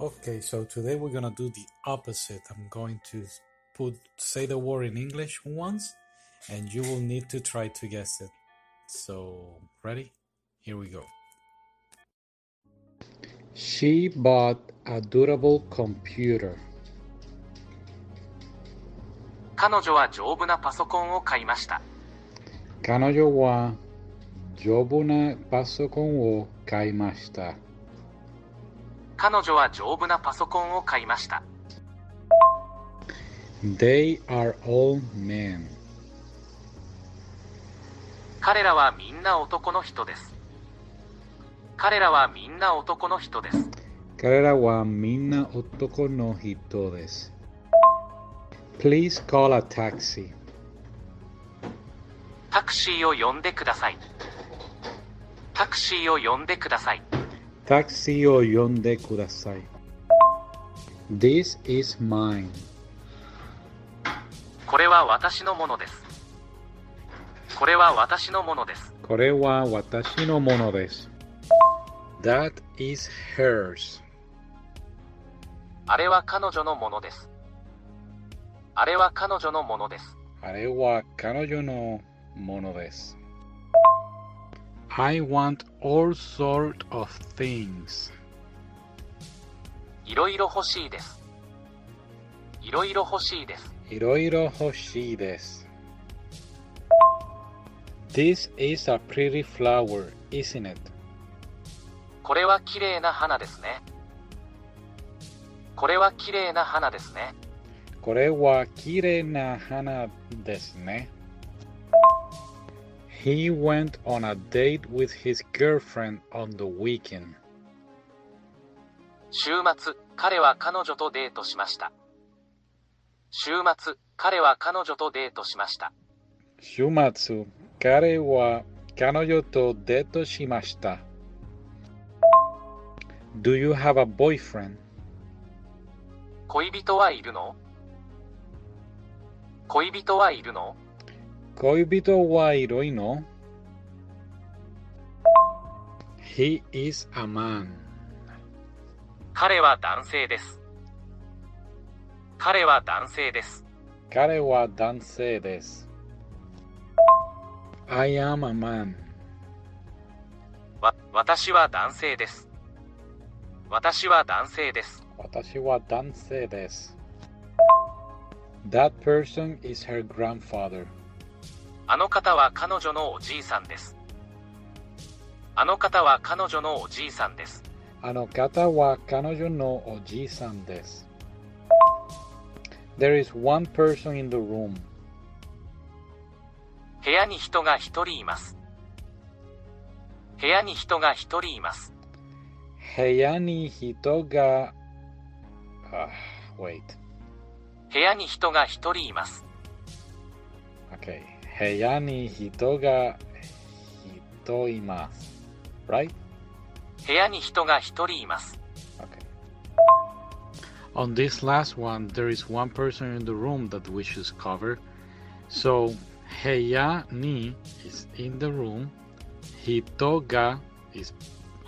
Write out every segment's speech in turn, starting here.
Okay, so today we're gonna do the opposite. I'm going to put say the word in English once, and you will need to try to guess it. So, ready? Here we go. She bought a durable computer. 彼女は丈夫なパソコンを買いました。彼女は丈夫なパソコンを買いました。 彼女は丈夫なパソコンを買いました。They are all men. 彼らはみんな男の人です。彼らはみんな男の人です。彼らはみんな男の人です。Please call a taxi. タクシーを呼んでください。タクシーを呼んでください。タクシーを呼んでください。This is mine. これは私のものです。これは私のものです。これは私のものです。That is hers. あれは彼女のものです。あれは彼女のものです。あれは彼女のものです。I want all sort of things. いろいろ欲しいです。いろいろ欲しいです。いろいろ欲しいです。This is a pretty flower, isn't it? これは綺麗な花ですね。これは綺麗な花ですね。これは綺麗な花ですね。He went on a date with his girlfriend on the weekend. 週末、彼は彼女とデートしました。週末、彼は彼女とデートしました。週末、彼は彼女とデートしました。Do you have a boyfriend? 恋人はいるの恋人はいるの恋人はいるの ?He is a man. 彼は男性です。彼は男性です。彼は男性です。I am a man. わ、私は男性です。私は男性です。私は男性です。That person is her grandfather. あの方は彼女のおじいさんです。あの方は彼女のおじいさんです。あの方は彼女のおじいさんです。There is one person in the room. 部屋に人が一人います。部屋に人が一人います。部屋に人が、あ wait. 部屋に人が一人います。Okay. 部屋に人が人います。Right? 部屋に人が一人います。 Okay. On this last one, there is one person in the room that we should cover. So, heya ni is in the room. Hitoga is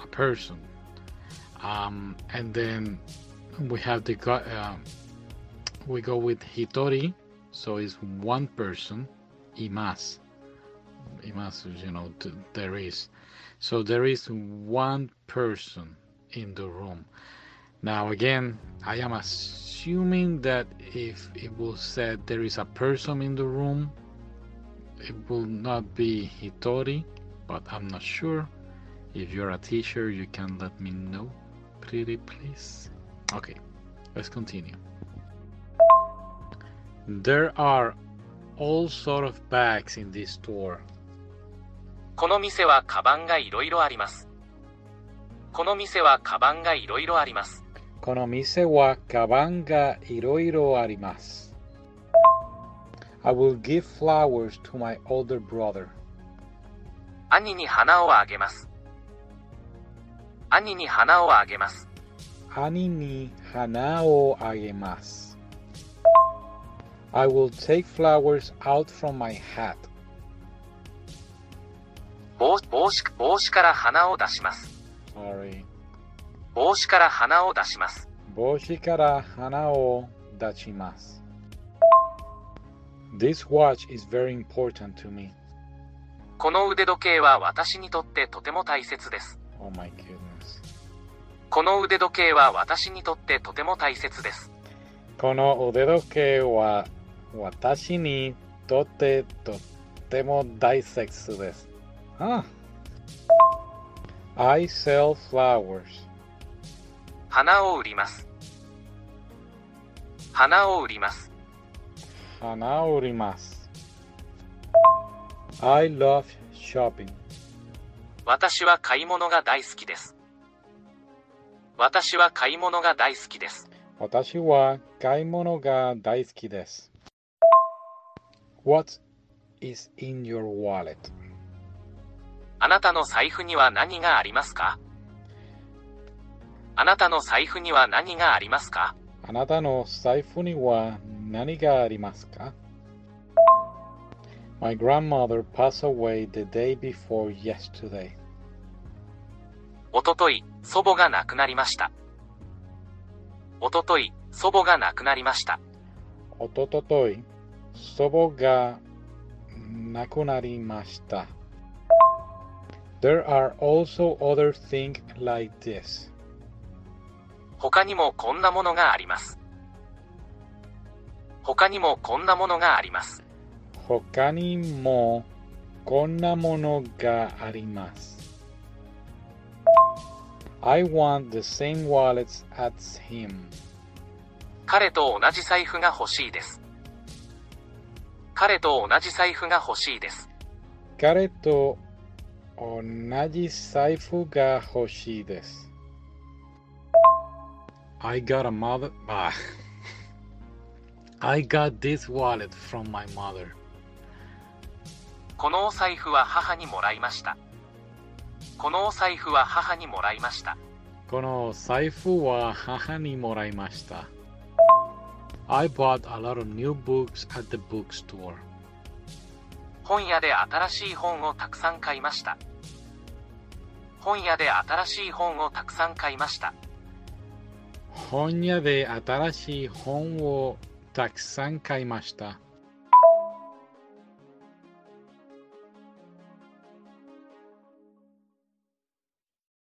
a person. Um, and then we have the go- um, we go with hitori, so it's one person. Imas, imas, you know, there is. So there is one person in the room. Now again, I am assuming that if it will said there is a person in the room, it will not be Hitori, but I'm not sure. If you're a teacher, you can let me know, pretty please. Okay, let's continue. There are all sort of bags in this store. この店はカバンがいろいろあります。この店はカバンがいろいろあります。この店はカバンがいろいろあります。I will give flowers to my older brother. 兄に花をあげます。兄に花をあげます。兄に花をあげます。I will take flowers out from my hat. 帽帽子帽子から花を出します。Sorry. 帽子から花を出します。帽子から花を出します。This watch is very important to me. この腕時計は私にとってとても大切です。Oh my goodness. この腕時計は私にとってとても大切です。この腕時計は私にとってとても大切です。Ah. I sell flowers. 花を売ります。花を売ります。花を売ります。I love shopping. 私は買い物が大好きです。私は買い物が大好きです。私は買い物が大好きです。What is in your wallet? あなたの財布には何がありますか？あなたの財布には何がありますか？あなたの財布には何がありますか？My grandmother passed away the day before yesterday. おととい、祖母が亡くなりました。おととい、祖母が亡くなりました。おとととい、祖母が亡くなりました。There are also other things like this. 他にもこんなものがあります。他にもこんなものがあります。他にもこんなものがあります。I want the same wallets as him. 彼と同じ財布が欲しいです。彼と同じ財布が欲しいです。彼と同じ財布が欲しいです。I got a mother. Ah. I got this wallet from my mother. このお財布は母にもらいました。このお財布は母にもらいました。この財布は母にもらいました。I bought a lot of new books at the bookstore. 本屋で新しい本をたくさん買いました。本屋で新しい本をたくさん買いました。本屋で新しい本をたくさん買いました。